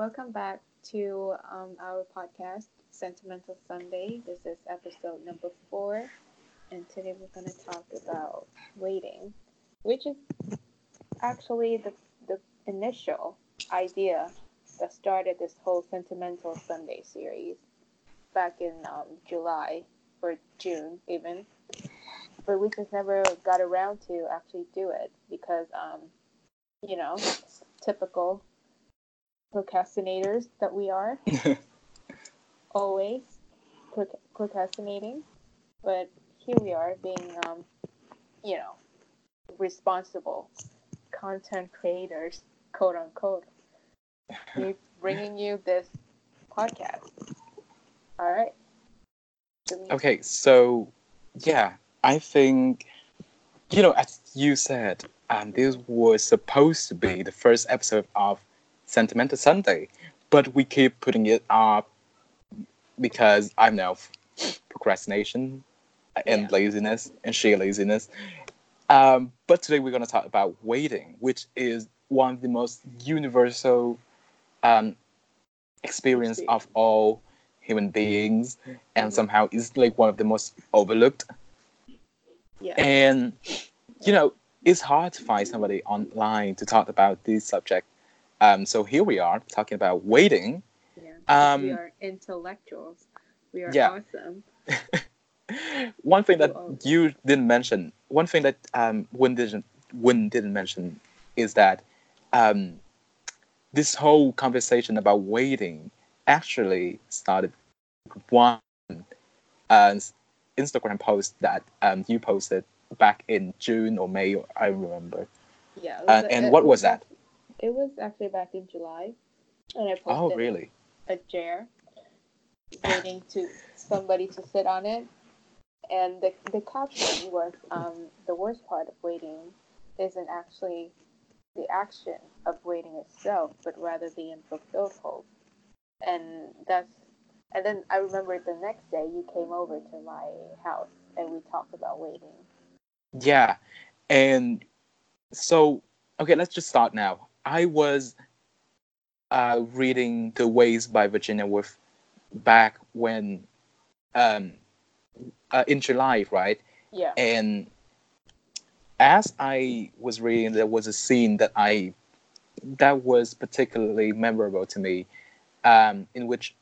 welcome back to um, our podcast, Sentimental Sunday. This is episode number four, and today we're going to talk about waiting, which is actually the, the initial idea that started this whole Sentimental Sunday series back in um, July or June, even. But we just never got around to actually do it because, um, you know, typical procrastinators that we are. Always procrastinating. But here we are being, um, you know, responsible content creators, quote unquote. We bringing you this podcast. All right. Okay, so yeah, I think you know, as you said, um, this was supposed to be the first episode of Sentimental Sunday, but we keep putting it up because I know procrastination and yeah. laziness and sheer laziness. Um, but today we're going to talk about waiting, which is one of the most universal um, experience of all human beings, and mm-hmm. somehow is like one of the most overlooked. Yeah. And you know, it's hard to find somebody online to talk about this subject um, so here we are talking about waiting. Yeah, um, we are intellectuals. We are yeah. awesome. one thing that you didn't mention, one thing that um, Quynh didn't Quynh didn't mention is that um, this whole conversation about waiting actually started one uh, Instagram post that um, you posted back in June or May, I remember. Yeah. Uh, and what was that? It was actually back in July, and I oh, posted oh, really? a chair, waiting to somebody to sit on it, and the the caption was um, the worst part of waiting isn't actually the action of waiting itself, but rather the unfulfilled hope, and that's and then I remember the next day you came over to my house and we talked about waiting. Yeah, and so okay, let's just start now. I was uh, reading The Waves by Virginia Woolf back when um, uh, in July, right? Yeah. And as I was reading, there was a scene that I that was particularly memorable to me, um, in which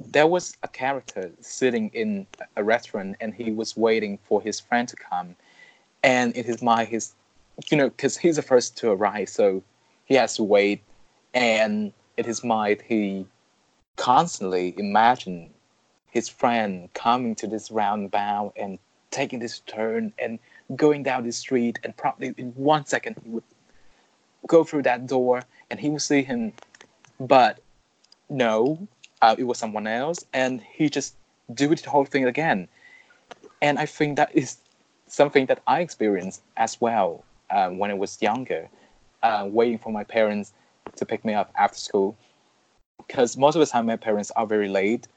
there was a character sitting in a restaurant and he was waiting for his friend to come, and in his mind, his you know, because he's the first to arrive, so he has to wait, and in his mind he constantly imagine his friend coming to this roundabout and taking this turn and going down the street, and probably in one second he would go through that door and he would see him, but no, uh, it was someone else, and he just do the whole thing again. And I think that is something that I experienced as well um, when I was younger uh, waiting for my parents to pick me up after school because most of the time my parents are very late.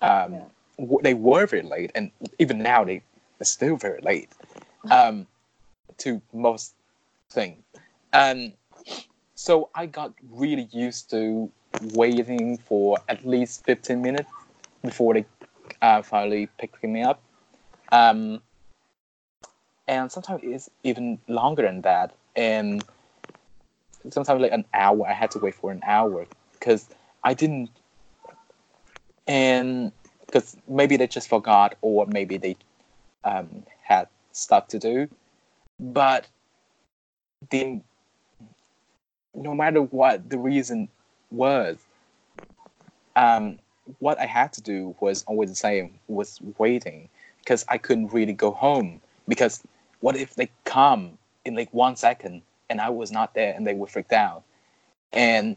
Um, yeah. w- they were very late, and even now they are still very late um, to most things. And so I got really used to waiting for at least 15 minutes before they uh, finally picked me up. Um, and sometimes it's even longer than that. And sometimes like an hour. I had to wait for an hour because I didn't, and because maybe they just forgot or maybe they um, had stuff to do. But then, no matter what the reason was, um, what I had to do was always the same: was waiting because I couldn't really go home because what if they come in like one second and I was not there, and they were freaked out, and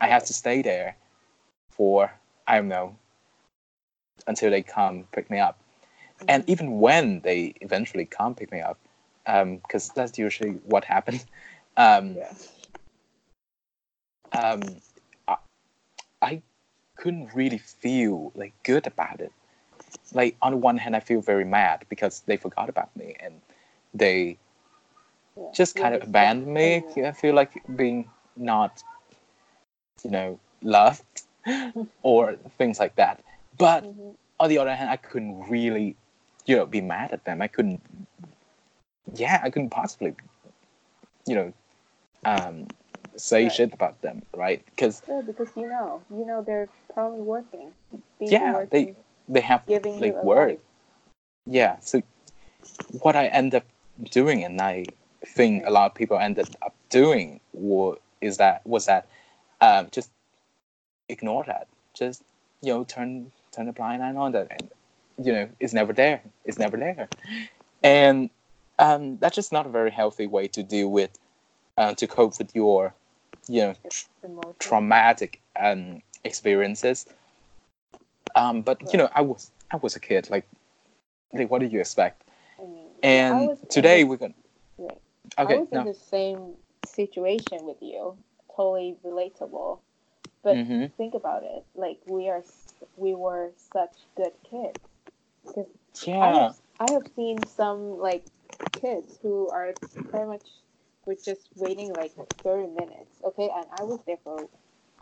I had to stay there for I don't know until they come pick me up, mm-hmm. and even when they eventually come pick me up, because um, that's usually what happens. Um, yeah. um, I, I couldn't really feel like good about it. Like on the one hand, I feel very mad because they forgot about me and they just kind of abandoned me. I feel like being not you know, loved or things like that. But Mhm. on the other hand, I couldn't really, you know, be mad at them. I couldn't, yeah, I couldn't possibly, you know, um, say Right. shit about them, right? Because Yeah, because you know, you know they're probably working. Yeah, working, they they have giving like work. yeah. So what I end up doing, and I think a lot of people ended up doing, wa- is that was that um, just ignore that. Just you know, turn turn a blind eye on that, and you know, it's never there. It's never there, and um, that's just not a very healthy way to deal with uh, to cope with your you know traumatic um, experiences. Um, but you know, I was I was a kid. Like, like what did you expect? I mean, And was today we're gonna. Right. I Okay, was in the same situation with you. Totally relatable. But hmm think about it. Like we are, we were such good kids. Because I Yeah. have, I have seen some like kids who are pretty much were just waiting like 30 minutes. Okay, and I was there for,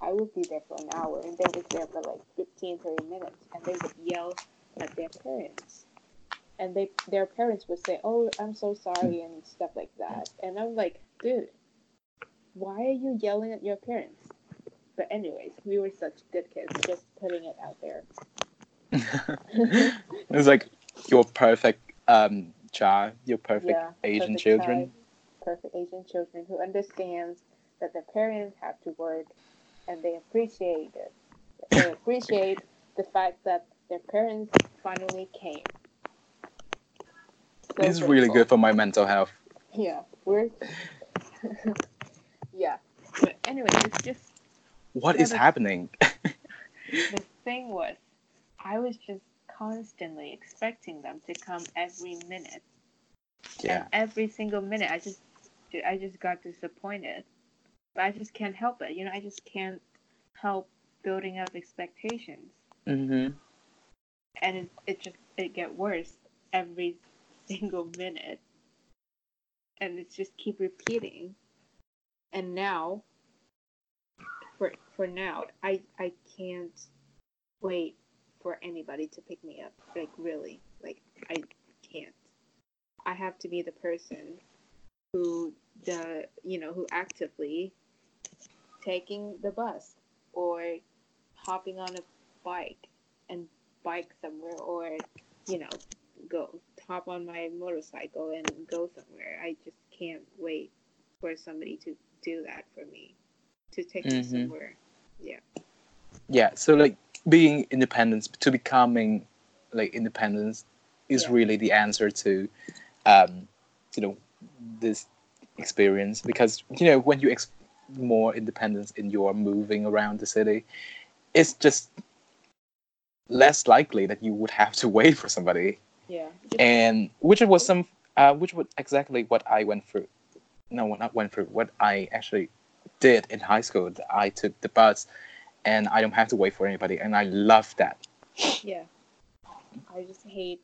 I would be there for an hour, and they was there for like 15, 30 minutes, and they would yell at their parents. And they, their parents would say, "Oh, I'm so sorry," and stuff like that. And I'm like, dude, why are you yelling at your parents? But anyways, we were such good kids. Just putting it out there. it's like your perfect um child, your perfect Yeah, Asian perfect children. child, perfect Asian children who understands that their parents have to work and they appreciate it. They appreciate the fact that their parents finally came. Is really good for my mental health. Yeah, we're. yeah, but anyway, it's just What is happening? the thing was, I was just constantly expecting them to come every minute. yeah. And every single minute, I just, I just got disappointed. But I just can't help it. You know, I just can't help building up expectations, hmm and it, it just it get worse every single minute, and it's just keep repeating. And now, for for now, I I can't wait for anybody to pick me up. Like really, like I can't. I have to be the person who the you know who actively taking the bus or hopping on a bike and bike somewhere or you know go hop on my motorcycle and go somewhere. I just can't wait for somebody to do that for me to take me Mhm. somewhere. Yeah. Yeah. So like being independent to becoming like independence is Yeah. really the answer to um you know this experience because you know when you ex- more independence in your moving around the city it's just less likely that you would have to wait for somebody Yeah. And which was some uh, which was exactly what I went through. No, not went through. What I actually did in high school. I took the bus, and I don't have to wait for anybody, and I love that. yeah. I just hate.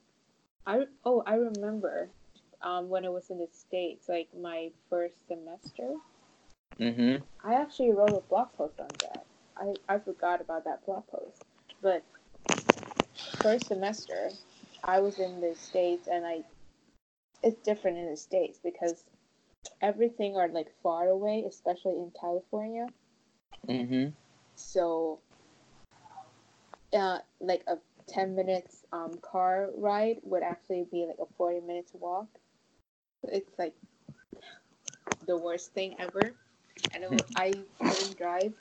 I oh I remember, um, when I was in the states, like my first semester. Mm-hmm. I actually wrote a blog post on that. I, I forgot about that blog post. But first semester, I was in the States and I it's different in the States because everything are like far away, especially in California. Mm-hmm. So uh like a ten minutes um car ride would actually be like a forty minutes walk. It's like the worst thing ever. And it, wa- I couldn't drive.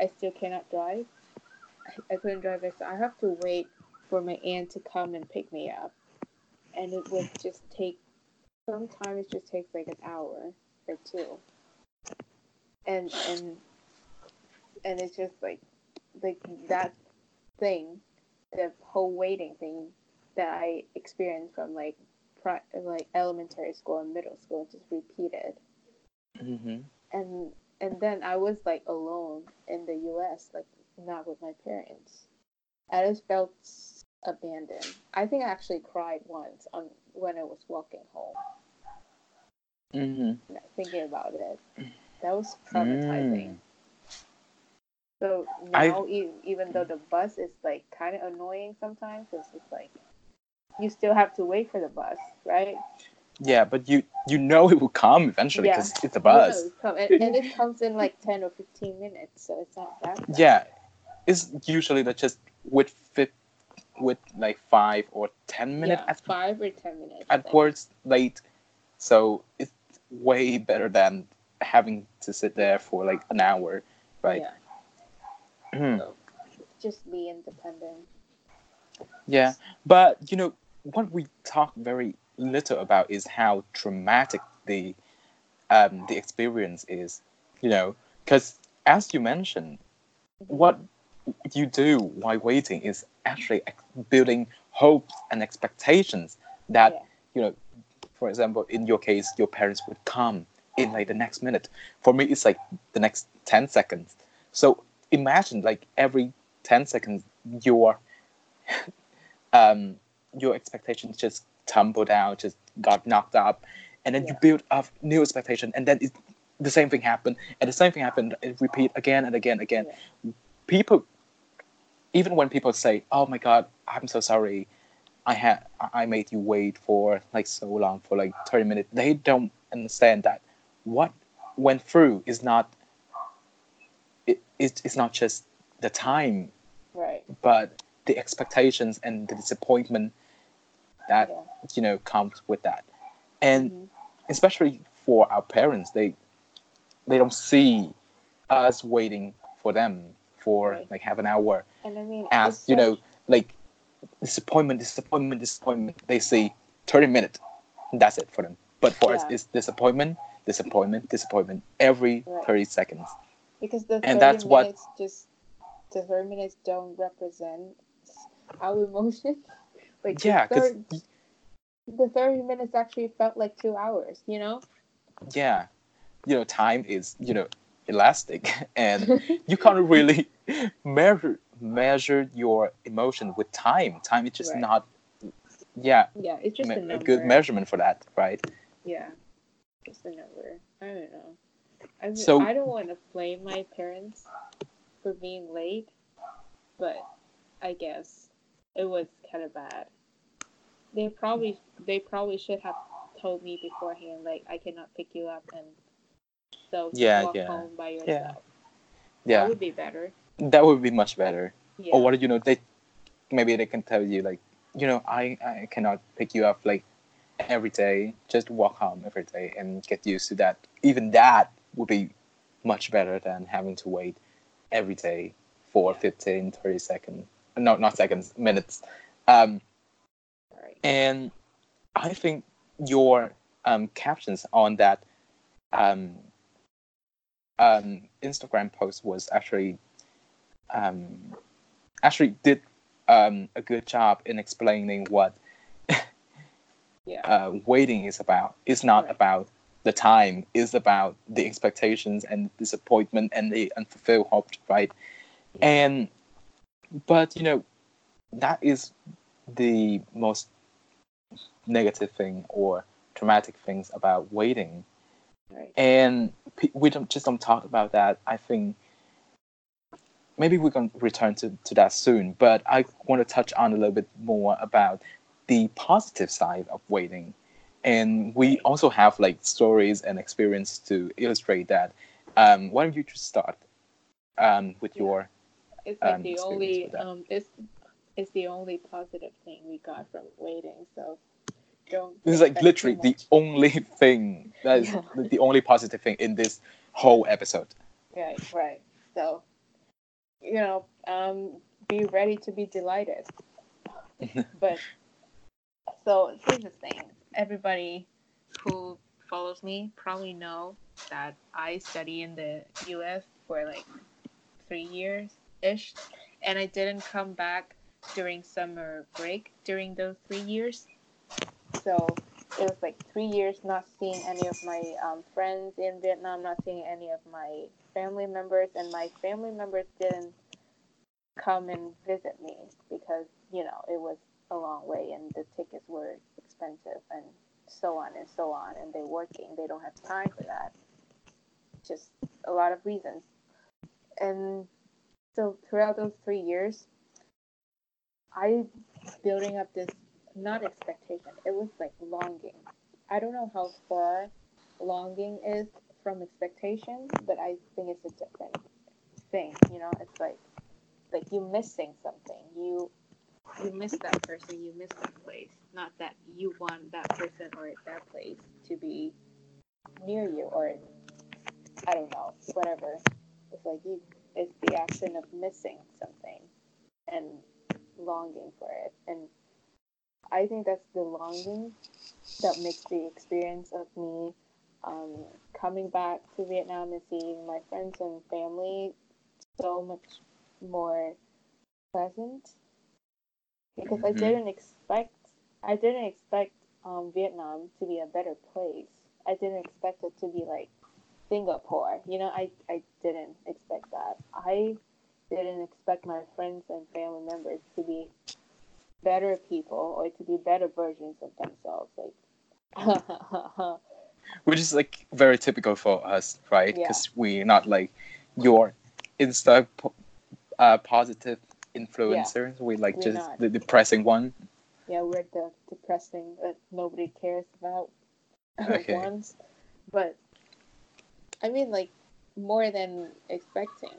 I still cannot drive. I, I couldn't drive. So I have to wait for my aunt to come and pick me up. And it would just take, sometimes it just takes like an hour or two. And, and, and it's just like, like that thing, the whole waiting thing that I experienced from like, pri- like elementary school and middle school just repeated Mm-hmm. and and then I was like alone in the U.S., like not with my parents. I just felt abandoned. I think I actually cried once on when I was walking home, Mm-hmm. thinking about it. That was traumatizing. So I- now, even though the bus is like kind of annoying sometimes, because it's just like you still have to wait for the bus, right? Yeah, but you you know it will come eventually Yeah. because it's a You know bus. and, and it comes in like ten or fifteen minutes, so it's not that. bad. Yeah, it's usually that just with fit with like five or ten minutes yeah, at five or ten minutes. at worst late. So it's way better than having to sit there for like an hour, right? Yeah, so just be independent. Yeah, but you know what we talk very little about is how traumatic the um, the experience is. You know, because as you mentioned, what you do while waiting is actually building hopes and expectations that Yeah. you know, for example, in your case, your parents would come in like the next minute. For me, it's like the next ten seconds. So imagine like every ten seconds, your um, your expectations just tumbled out, just got knocked up, and then you build up new expectation, and then it, the same thing happened, and the same thing happened, it repeat again and again, and again. People, even when people say, "Oh my God, I'm so sorry," I had I made you wait for like so long for like thirty minutes. They don't understand that what went through is not it, it it's not just the time Right. but the expectations and the disappointment that Yeah. you know comes with that and Mhm. especially for our parents they they don't see us waiting for them for Right. like half an hour And I mean, you know like disappointment disappointment disappointment they say 30 minutes that's it for them but for us it's disappointment disappointment disappointment every Right. 30 seconds because the 30 and that's what- minutes just the 30 minutes don't represent our emotions. Like yeah because thir- the 30 minutes actually felt like two hours, you know? yeah you know time is you know elastic and you can't really measure measure your emotion with time time is just Right. not yeah yeah, it's just me- a a good measurement for that right Yeah, just a number. I don't know. I mean, So- I don't want to blame my parents for being late, but I guess it was kind of bad. They probably they probably should have told me beforehand, like I cannot pick you up, and so just Yeah, walk yeah. home by yourself. Yeah. That would be better. that would be much better Yeah. or what do you know they maybe they can tell you like you know i i cannot pick you up like every day just walk home every day and get used to that even that would be much better than having to wait every day for Yeah. 15 30 seconds no not seconds minutes um Right. and i think your um captions on that um um instagram post was actually um actually did um a good job in explaining what Yeah. uh, waiting is about. It's not Right. about the time. It's about the expectations and disappointment and the unfulfilled hopes, right? And but you know that is the most negative thing or traumatic things about waiting, Right. and we don't just don't talk about that. I think maybe we can return to, to that soon, but I want to touch on a little bit more about the positive side of waiting. And we also have like stories and experience to illustrate that. Um, why don't you just start um, with Yeah. your It's like um, the only um this is the only positive thing we got from waiting. So don't. this is like literally the only thing that is Yeah. the- the only positive thing in this whole episode. Right, right. So, you know, um, be ready to be delighted. but so here's the thing: everybody who follows me probably know that I study in the U.S. for like three years ish, and I didn't come back during summer break during those three years. So it was like three years not seeing any of my um, friends in Vietnam, not seeing any of my family members, and my family members didn't come and visit me because you know it was a long way and the tickets were expensive and so on and so on, and they're working, they don't have time for that. Just a lot of reasons, and so throughout those three years, I building up this not expectation. It was like longing. I don't know how far longing is from expectation, but I think it's a different thing. You know, it's like like you missing something. You you miss that person. You miss that place. Not that you want that person or that place to be near you or I don't know, whatever. It's like you. It's the action of missing something and longing for it, and I think that's the longing that makes the experience of me um, coming back to Vietnam and seeing my friends and family so much more pleasant because mm-hmm. I didn't expect I didn't expect um, Vietnam to be a better place. I didn't expect it to be like Singapore. You know, I, I didn't expect that. I didn't expect my friends and family members to be better people or to be better versions of themselves. Like, which is like very typical for us, right? Because yeah. we're not like your Insta uh, positive influencers. Yeah. We like we're just not. the depressing one. Yeah, we're the depressing that nobody cares about okay. ones. But I mean, like more than expecting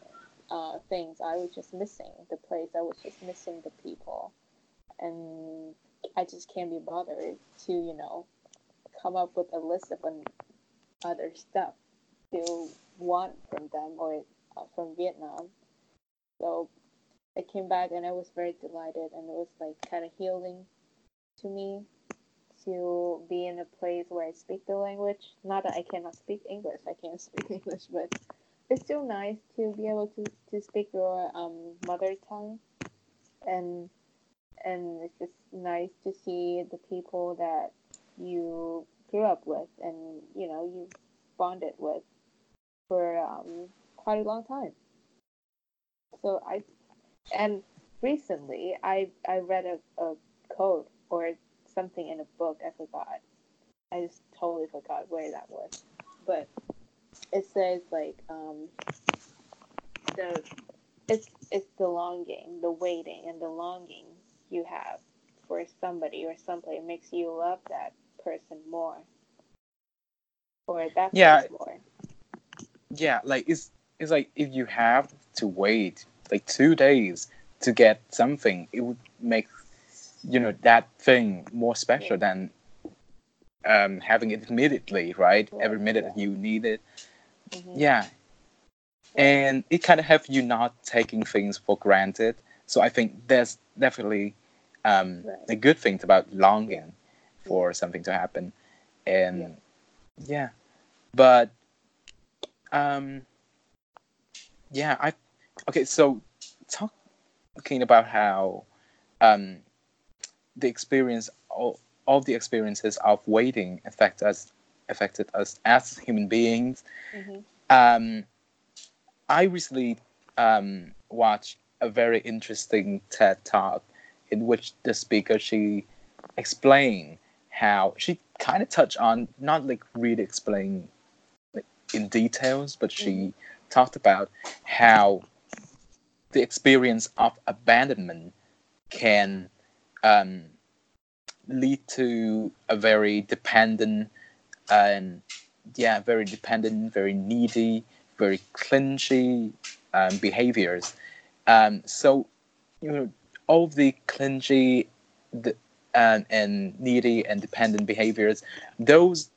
uh, things, I was just missing the place. I was just missing the people, and I just can't be bothered to, you know, come up with a list of other stuff to want from them or uh, from Vietnam. So I came back and I was very delighted, and it was like kind of healing to me to be in a place where I speak the language. Not that I cannot speak English, I can't speak English, but it's still nice to be able to, to speak your um, mother tongue, and and it's just nice to see the people that you grew up with and you know you bonded with for um, quite a long time. So I and recently I I read a, a quote or something in a book. I forgot. I just totally forgot where that was. But it says like um, the it's it's the longing, the waiting, and the longing you have for somebody or somebody makes you love that person more or that yeah. more. Yeah, like it's it's like if you have to wait like two days to get something, it would make you know that thing more special yeah. than um, having it immediately, right? Yeah, Every minute yeah. that you need it. Mm-hmm. Yeah. And it kind of have you not taking things for granted. So I think there's definitely um, right. a good thing about longing for something to happen. And yeah, but um, yeah, I okay. So talking about how um, the experience all, all the experiences of waiting affect us affected us as human beings. Mm-hmm. Um, I recently um, watched a very interesting TED talk in which the speaker she explained how she kind of touched on not like really explain like, in details, but she mm-hmm. talked about how the experience of abandonment can um, lead to a very dependent and yeah, very dependent, very needy, very clingy um, behaviors. Um, so, you know, all the clingy the, and, and needy and dependent behaviors, those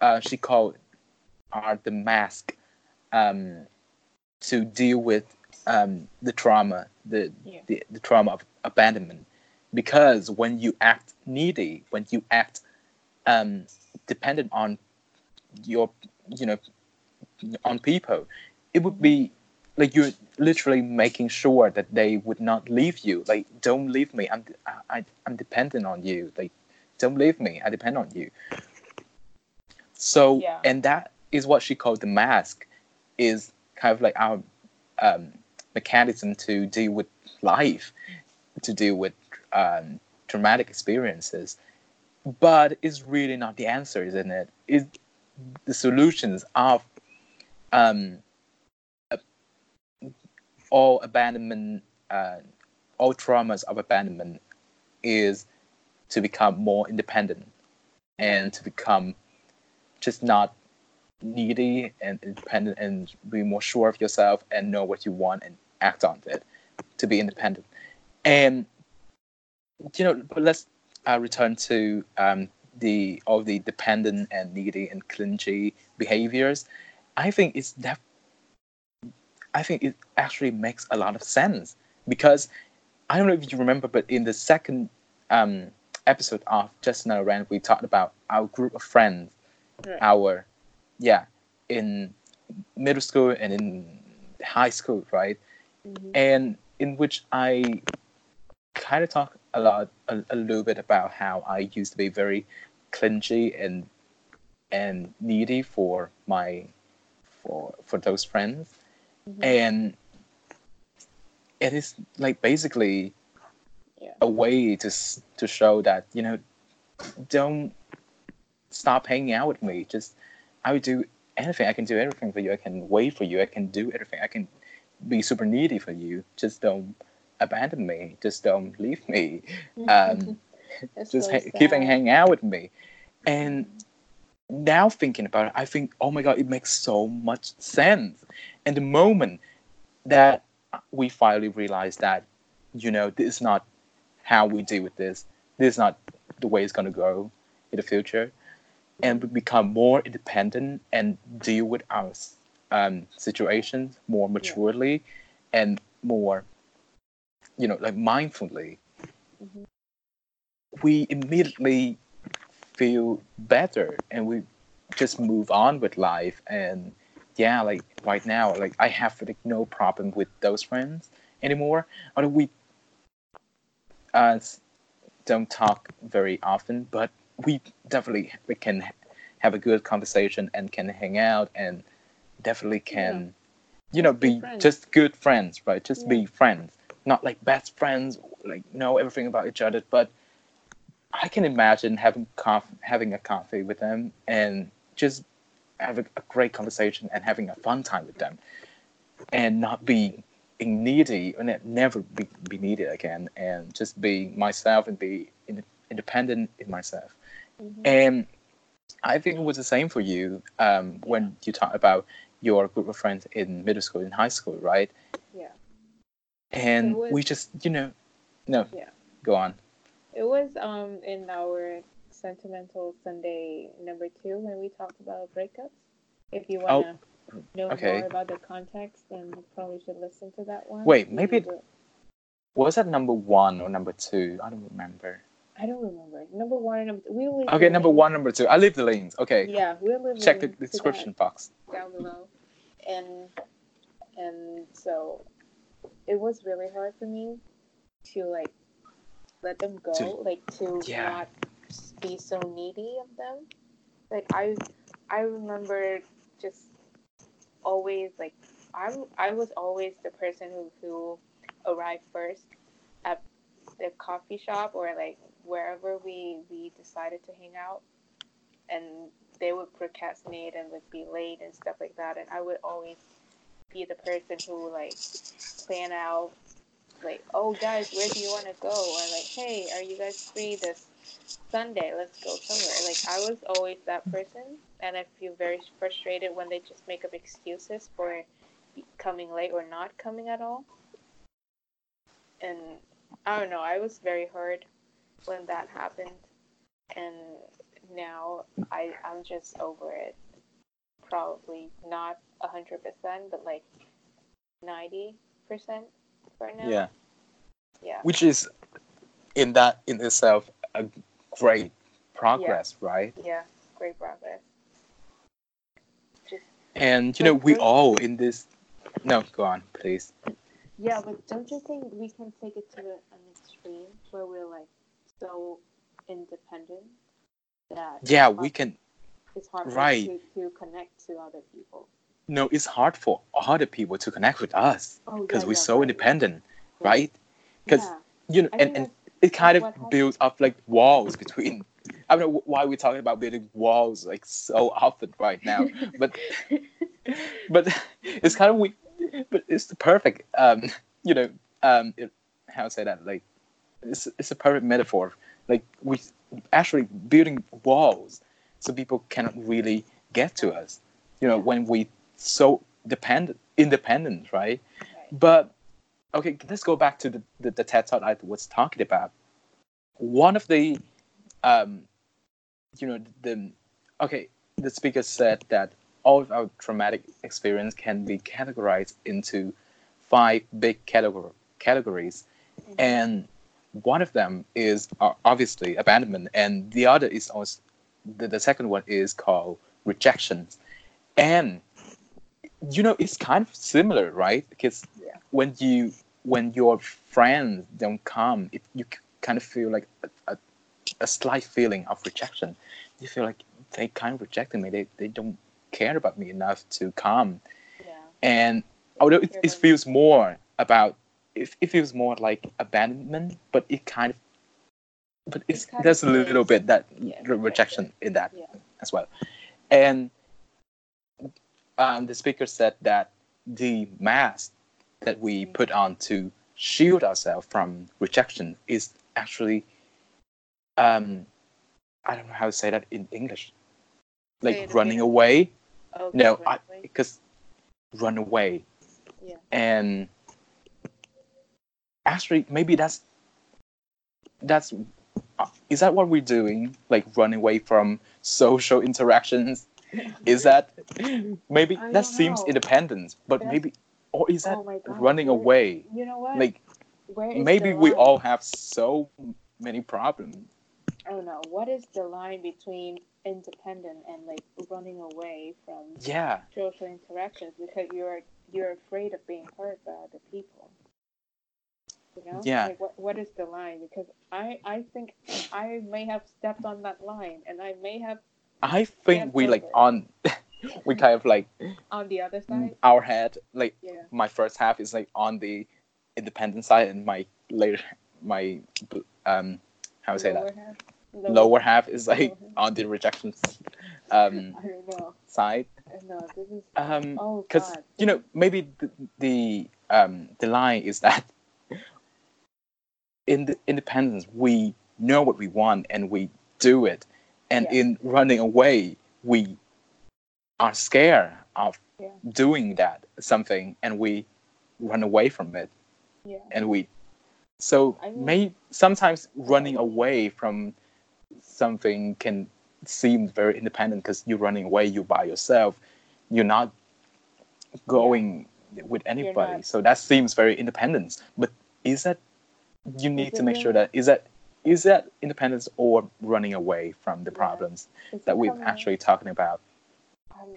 uh, she called are the mask um, to deal with um, the trauma, the, yeah. the, the trauma of abandonment because when you act needy, when you act um, dependent on your, you know, on people, it would be like you're literally making sure that they would not leave you. Like, don't leave me. I'm, I, I'm dependent on you. Like, don't leave me. I depend on you. So, yeah. and that is what she called the mask, is kind of like our um, mechanism to deal with life, to deal with um, traumatic experiences, but it's really not the answer, isn't it? Is the solutions are um, all abandonment, uh, all traumas of abandonment is to become more independent and to become just not needy and independent and be more sure of yourself and know what you want and act on it to be independent. And you know, but let's uh, return to um, the all the dependent and needy and clingy behaviors. I think it's that. I think it actually makes a lot of sense because I don't know if you remember, but in the second um, episode of Just Another Rant, we talked about our group of friends, Right. our yeah, in middle school and in high school, right? Mhm. and in which I kind of talk a lot, a, a little bit about how I used to be very clingy and and needy for my for for those friends, Mhm. and it is like basically Yeah. a way to to show that you know don't stop hanging out with me. Just I would do anything. I can do everything for you. I can wait for you. I can do everything. I can be super needy for you. Just don't abandon me. Just don't leave me. Um, just so ha- keep on sad. hanging out with me. And now thinking about it, I think, oh my god, it makes so much sense. And the moment that we finally realize that, you know, this is not how we deal with this. This is not the way it's gonna go in the future, and we become more independent and deal with our um, situations more maturely and more, you know, like mindfully. Mhm. We immediately feel better and we just move on with life. And yeah like right now like i have like no problem with those friends anymore. Although we uh don't talk very often but we definitely we can have a good conversation and can hang out and definitely can you know be friends. just good friends right? Just Yeah. be friends. Not like best friends like know everything about each other but I can imagine having having a coffee with them and just having a great conversation and having a fun time with them, and not being needy and never be, be needy again, and just be myself and be in, independent in myself. Mhm. And I think it was the same for you um, when you talk about your group of friends in middle school and high school, right? Yeah. And was- we just, you know, no, Yeah. go on. It was um in our sentimental Sunday number two when we talked about breakups. If you wanna know Oh, okay. more about the context, then you probably should listen to that one. Wait, maybe it- Was that number one or number two? I don't remember. I don't remember. Number one and number two. We'll leave Okay, number link- one, number two. I leave the links. Okay, Yeah, we'll leave check the that description box. down below. And and so it was really hard for me to like let them go, To- like to Yeah. not be so needy of them. Like I I remember just always like I'm I was always the person who who arrived first at the coffee shop or like wherever we we decided to hang out and they would procrastinate and would be late and stuff like that and I would always be the person who like plan out like oh guys where do you want to go? Or like hey are you guys free this Sunday? Let's go somewhere. Like I was always that person and I feel very frustrated when they just make up excuses for coming late or not coming at all. And I don't know I was very hurt when that happened and now I I'm just over it. Probably not hundred percent, but like ninety percent for now. Yeah, Yeah. which is in that in itself a great progress, right? Yeah. Great progress. Just And you know, we all in this. No, go on, please. yeah, but don't you think we can take it to an extreme where we're like so independent that Yeah, we hard- can. it's hard right. to, to connect to other people. No, it's hard for other people to connect with us Oh, because yeah, we're yeah, so right. independent, right? Because you know, I and, and it kind of builds up like walls between. I don't know why we're talking about building walls like so often right now, but but it's kind of we but it's the perfect um you know um it, how to say that like it's it's a perfect metaphor like we actually building walls so people cannot really get to us you know when we so dependent independent right? Right. but okay let's go back to the, the, the ted talk i was talking about. One of the um you know the okay the speaker said that all of our traumatic experience can be categorized into five big categor- categories. Mhm. and one of them is uh, obviously abandonment. And the other is also the, the second one is called rejection and you know it's kind of similar right? Because Yeah. when you when your friends don't come it, you kind of feel like a, a, a slight feeling of rejection. You feel like they kind of rejected me. They, they don't care about me enough to come. Yeah. and although it, it feels more about it, it feels more like abandonment but it kind of but it's It kind there's a little bit that Yeah, re- rejection in that Yeah. as well. And um, the speaker said that the mask that we put on to shield ourselves from rejection is actually um i don't know how to say that in english. Like running again. away? Okay, no right, I, because run away. Yeah. and actually maybe that's that's uh, is that what we're doing? Like running away from social interactions is that maybe that seems know. independent but That's- maybe or is that oh running where- away You know what? like Where is maybe we all have so many problems I don't know. What is the line between independent and like running away from yeah social interactions because you're you're afraid of being hurt by other people? You know? Yeah. Like what what is the line? Because I I think I may have stepped on that line and I may have i think we like on we kind of like on the other side. our head like Yeah. my first half is like on the independent side and my later my um how to say lower that half. lower half is like half. on the rejection um I don't know. side I know this is. um oh because you know maybe the, the um the line is that in the independence we know what we want and we do it and Yeah. in running away we are scared of Yeah. doing that something and we run away from it Yeah. and we so I mean- may sometimes running away from something can seem very independent because you're running away you're by yourself you're not going with anybody so that seems very independent but is that you need to make sure that is that is that independence or running away from the problems It's that we're actually talking about don't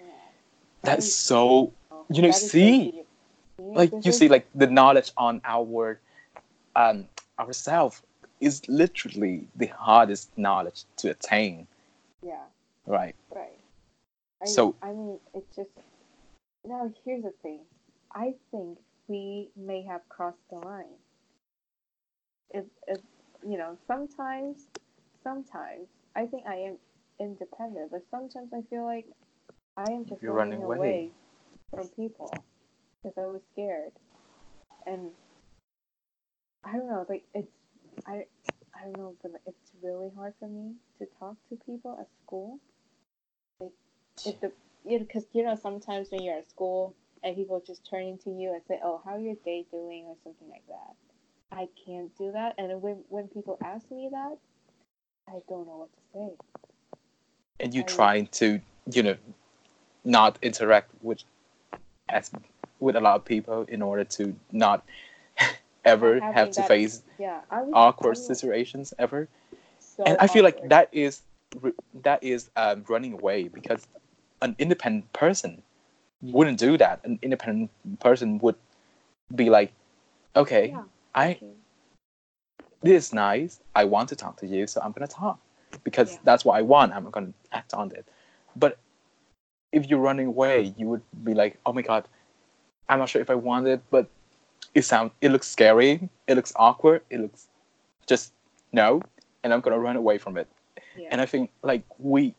that's so you know, That see. Like you see like the knowledge on our um ourselves is literally the hardest knowledge to attain Yeah. right Right. I, So- I mean, it's just. Now, here's the thing. I think we may have crossed the line. If, if you know, sometimes, sometimes I think I am independent, but sometimes I feel like I am just You're running, away. away. from people because I was scared, and I don't know. Like it's, I, I don't know, but it's really hard for me to talk to people at school if the you know, because you know sometimes when you're at school and people just turn to you and say, "Oh, how your day doing?" or something like that. I can't do that, and when when people ask me that, I don't know what to say. and you I- trying to you know not interact with as with a lot of people in order to not ever have to that face Yeah, was awkward was situations ever. So and i feel like that is that is um, running away because an independent person wouldn't do that. An independent person would be like okay Yeah, i this is nice. I want to talk to you, so I'm gonna talk because Yeah. that's what I want. I'm gonna act on it. But if you're running away, you would be like, "Oh my god, I'm not sure if I want it, but it sounds, it looks scary, it looks awkward, it looks just no," and I'm gonna run away from it. Yeah. And I think like we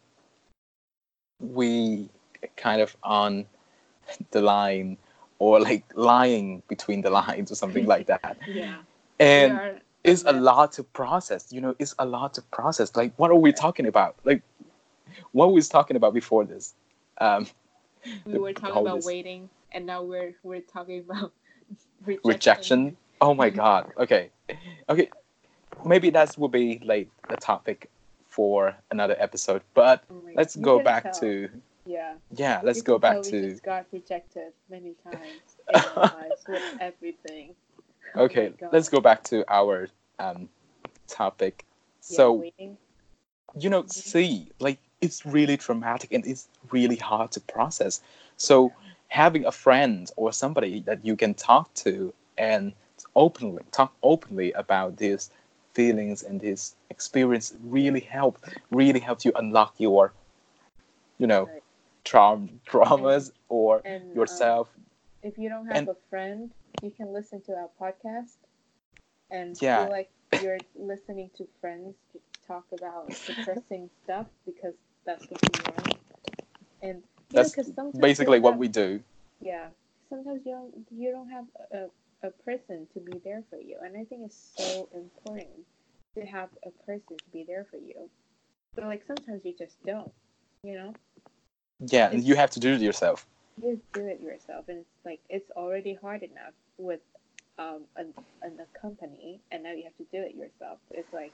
we kind of on the line or like lying between the lines or something like that. Yeah. And are it's a lot to process. You know, it's a lot to process. Like, what are we talking about? Like, what we was talking about before this? Um, we the- were talking about this- waiting, and now we're we're talking about rejection. rejection. Oh my god. Okay, okay. Maybe that will be like the topic for another episode. But Oh let's go back tell. to yeah. yeah. Let's You go back We to got rejected many times in our lives with everything. Oh okay. God. let's go back to our um topic. Yeah, So waiting. you know, Mhm. see, like it's really traumatic and it's really hard to process. So having a friend or somebody that you can talk to and openly talk openly about these feelings and this experience really help really helps you unlock your you know Right. Traum traumas or And um, yourself if you don't have and- a friend, you can listen to our podcast and Yeah. feel like you're listening to friends talk about depressing stuff because that's what you want. And That's know, basically what have- we do Yeah, sometimes you don't you don't have a, a person to be there for you, and I think it's so important to have a person to be there for you. But like sometimes you just don't, you know. Yeah and you have to do it yourself You just do it yourself, and it's like it's already hard enough with um an, an a company, and now you have to do it yourself. It's like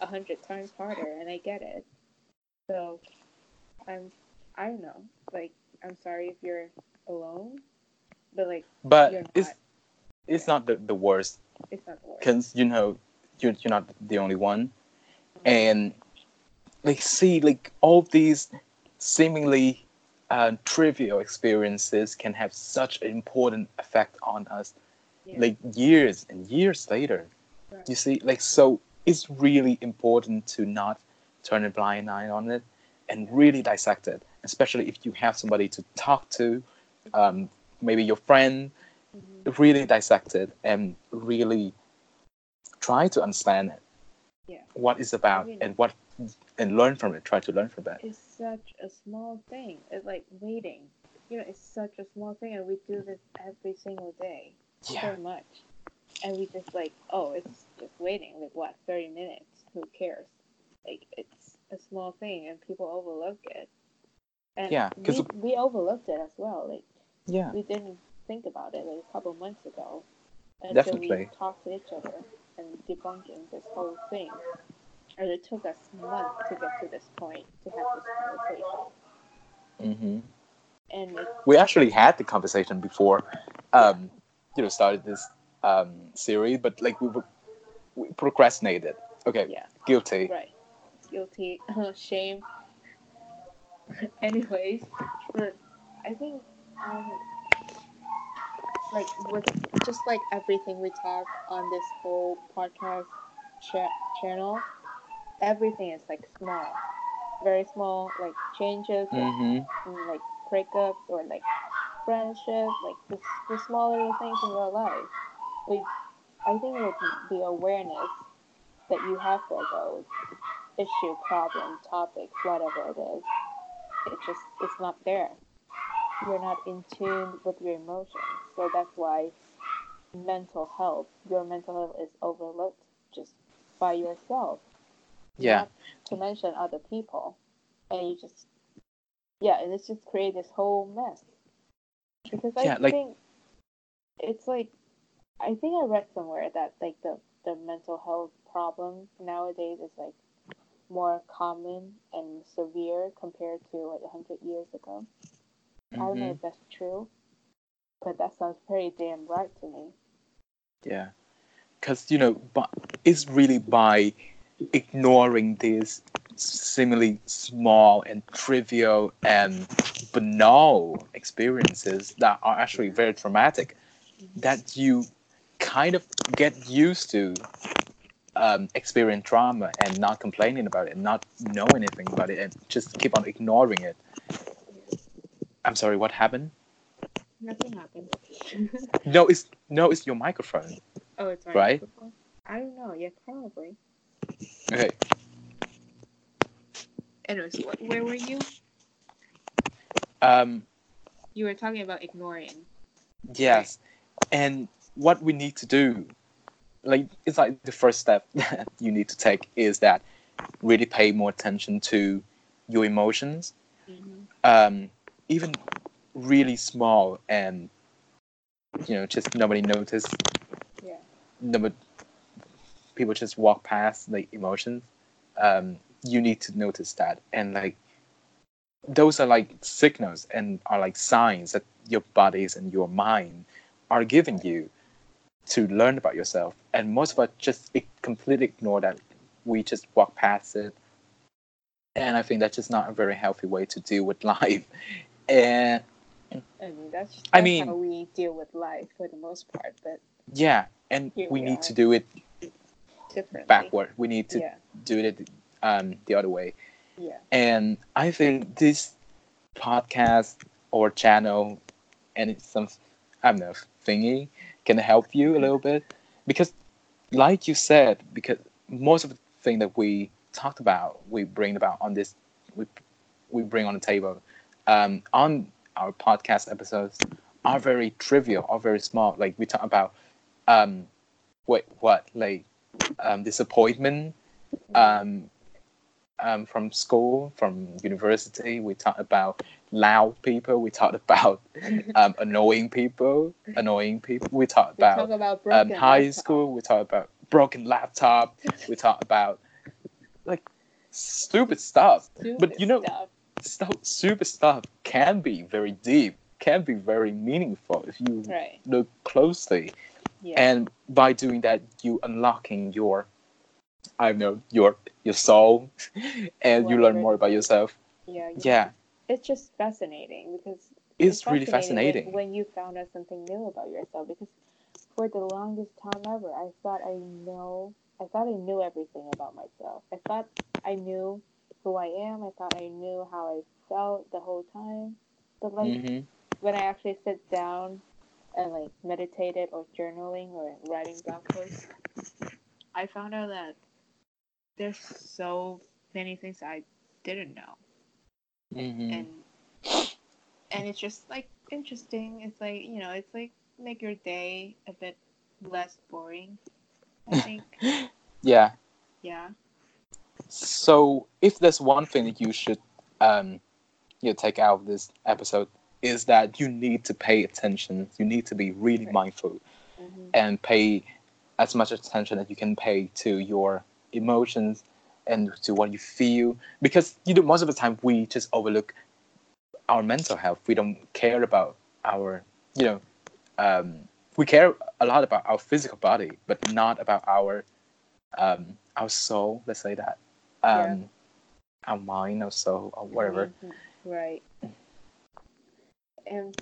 a hundred times harder, and I get it. So, I'm I don't know. Like I'm sorry if you're alone, but like but not. it's it's not the, the worst it's not the worst. because you know you're, you're not the only one and like see like all these seemingly uh, trivial experiences can have such an important effect on us Yeah. like years and years later Right. you see like so it's really important to not turn a blind eye on it and really dissect it especially if you have somebody to talk to um, maybe your friend Mhm. really dissect it and really try to understand it. Yeah. What it's about and what and learn from it. Try to learn from that. It's such a small thing. It's like waiting. You know, it's such a small thing, and we do this every single day Yeah. so much. And we just like, oh, it's just waiting. Like what, thirty minutes? Who cares? Like it's a small thing, and people overlook it. And Yeah, 'cause- we, we overlooked it as well. Like Yeah. we didn't think about it like a couple months ago until Definitely. we talked to each other and debunking this whole thing. And it took us months to get to this point to have this conversation. hmm And it, We actually had the conversation before, um, you know, started this um, series, but like we, were, we procrastinated. Okay, yeah, guilty. right. Guilty, shame. Anyways, but I think um, like with just like everything we talk on this whole podcast cha- channel, everything is like small, very small, like changes, like, hmm in, like breakups or like friendship, like the, the small little things in your life. We, I think with the awareness that you have for those issue, problem, topics, whatever it is, it just it's not there. You're not in tune with your emotions, so that's why mental health, your mental health is overlooked just by yourself. Yeah. To mention other people, and you just yeah, and it's just create this whole mess. Because I Yeah, like- think it's like I think I read somewhere that like the the mental health problem nowadays is like more common and severe compared to like a hundred years ago. I don't know hmm if that's true, but that sounds pretty damn right to me. Yeah, because you know, but it's really by ignoring these seemingly small and trivial and banal experiences that are actually very traumatic that you kind of get used to um, experience trauma and not complaining about it, and not know anything about it, and just keep on ignoring it. I'm sorry, what happened? Nothing happened. No, it's no, it's your microphone. oh, it's Right? microphone? I don't know. Yeah, probably. Okay, Anyways, what, where were you? um, You were talking about ignoring. Yes. And what we need to do, like, it's like the first step that you need to take is that really pay more attention to your emotions, Mhm. um, even really small and, you know, just nobody noticed. Yeah. Nobody, people just walk past like emotions. Um, you need to notice that and like those are like signals and are like signs that your bodies and your mind are giving you to learn about yourself and most of us just completely ignore that we just walk past it and i think that's just not a very healthy way to deal with life and I mean, that's, that's I mean- how we deal with life for the most part, but yeah and we we need to do it. Backward. We need to Yeah. do it um, the other way. Yeah. and I think this podcast or channel and it's some I don't know thingy can help you a little bit. Because like you said because most of the thing that we talked about we bring about on this we we bring on the table um, on our podcast episodes are very trivial are very small. Like we talk about um wait what? Like um disappointment um, um, from school, from university. We talked about loud people. We talked about um, annoying people. Annoying people. We talked we talk about about um, high laptop. school. We talked about broken laptop. we talked about like stupid stuff. Stupid but you know, stuff. stuff, stupid stuff can be very deep. Can be very meaningful if you Right. look closely Yeah. and by doing that you unlocking your i don't know your your soul and you learn more about yourself yeah. yeah It's just fascinating because it's really fascinating when, you found out something new about yourself. Because for the longest time ever, I thought I know. I thought I knew everything about myself. I thought I knew who I am. I thought I knew how I felt the whole time. But like hmm when I actually sit down and like meditated or journaling or writing blog posts, I found out that there's so many things I didn't know, hmm and and it's just like interesting. It's like you know, it's like make your day a bit less boring. I think, yeah yeah, so if there's one thing that you should um you know, take out of this episode is that you need to pay attention you need to be really Right. mindful hmm and pay as much attention as you can pay to your emotions and to what you feel because you know most of the time we just overlook our mental health we don't care about our you know um, we care a lot about our physical body but not about our um, our soul let's say that um, our mind or soul or whatever Mhm. Right. And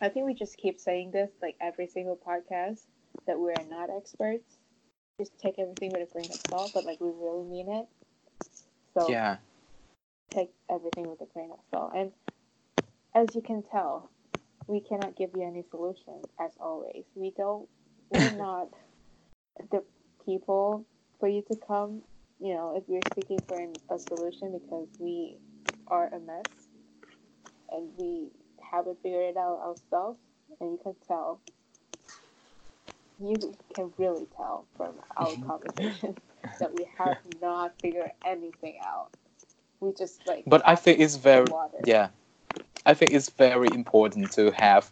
I think we just keep saying this like every single podcast that we are not experts. Just take everything with a grain of salt, but like we really mean it. So yeah take everything with a grain of salt. And as you can tell, we cannot give you any solutions as always. We don't we're not the people for you to come, you know, if you're seeking for a solution because we are a mess and we haven't figured it out ourselves and you can tell you can really tell from our conversation that we have not figured anything out. We just like but i think it's very water. yeah i think it's very important to have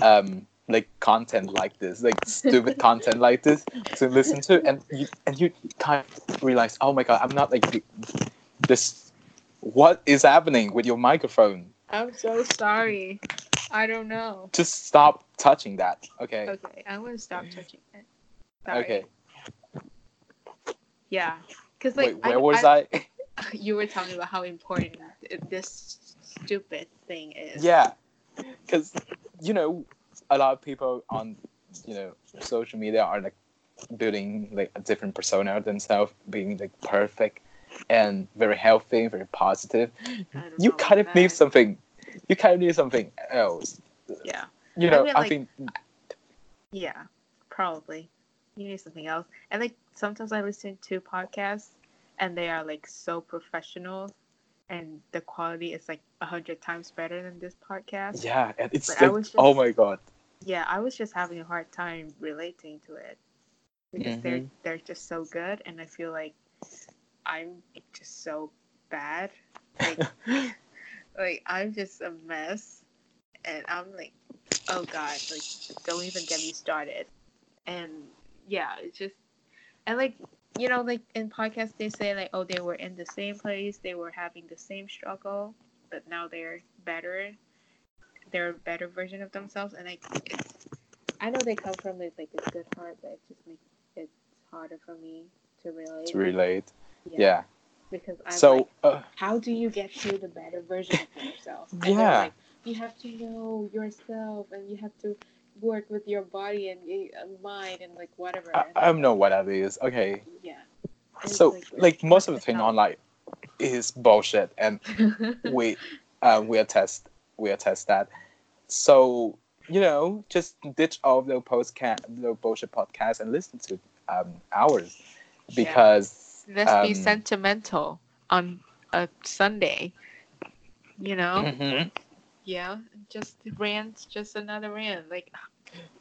um like content like this like stupid content like this to listen to and you and you kind of realize oh my god i'm not like this what is happening with your microphone I'm so sorry. I don't know. just stop touching that okay Okay, I'm gonna stop touching it. Sorry. okay Yeah, because like wait where was I, you were telling me about how important this stupid thing is. yeah because you know a lot of people on you know social media are like building like a different persona of themselves being like perfect and very healthy very positive you kind of about need something you kind of need something else Yeah, you I know mean, i like- think yeah, probably. You need something else. And like sometimes I listen to podcasts and they are like so professional and the quality is like a hundred times better than this podcast. yeah and it's like was oh my god yeah, I was just having a hard time relating to it because they're Mhm. they're just so good, and I feel like I'm just so bad. Like, like I'm just a mess, and I'm like, oh god, like don't even get me started. And yeah, it's just and like you know, like in podcasts they say like, oh, they were in the same place, they were having the same struggle, but now they're better. They're a better version of themselves, and like, it's, I know they come from like, like a good heart, but it just makes it harder for me to relate. to relate. Yeah. because I'm So like, uh, how do you get to the better version of yourself? And Yeah. like, you have to know yourself, and you have to work with your body and uh, mind and like whatever. I, And I don't know what that is. Okay. Yeah. It's So like most of the thing online is bullshit, and we uh, we attest we attest that. So you know, just ditch all the postcat the bullshit podcasts and listen to um ours because Let's be um, sentimental on a Sunday. You know? Mhm. Yeah. Just rant, just another rant. Like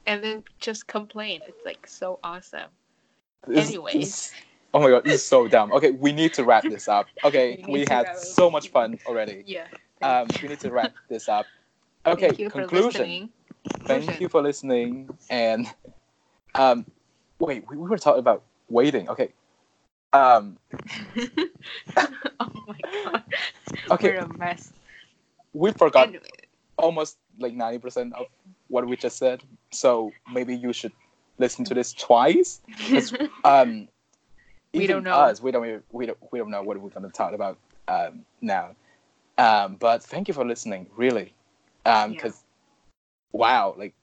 and then just complain. It's like so awesome. This- Anyways. this- oh my god, this is so dumb. Okay, we need to wrap this up. Okay, We we, had so much fun already. Yeah. Um, we need to wrap this up. Okay, Thank conclusion. Thank you for listening. And um, wait, we, we were talking about waiting. Okay. Um, oh my god. Okay. We're a mess. we forgot Anyway, almost like ninety percent of what we just said. So maybe you should listen to this twice. Um, We don't know. Us, we don't. We don't. We don't know what we're gonna talk about um, now. Um, but thank you for listening. Really, Yeah. because wow, like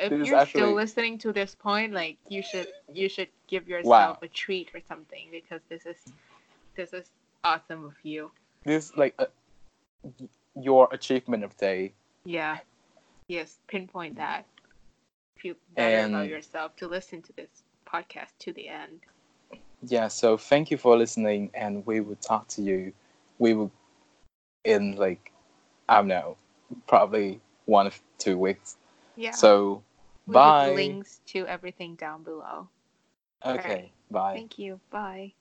if you're actually- still listening to this point, like you should you should give yourself Wow. a treat or something because this is this is awesome of you. this is like a, your achievement of the day. Yeah. Yes, pinpoint that. Feel better about yourself to listen to this podcast to the end. Yeah, so thank you for listening, and we will talk to you. We will in like I don't know, probably one of two weeks. Yeah. So We'll bye. links to everything down below. Okay, bye. Thank you. Bye.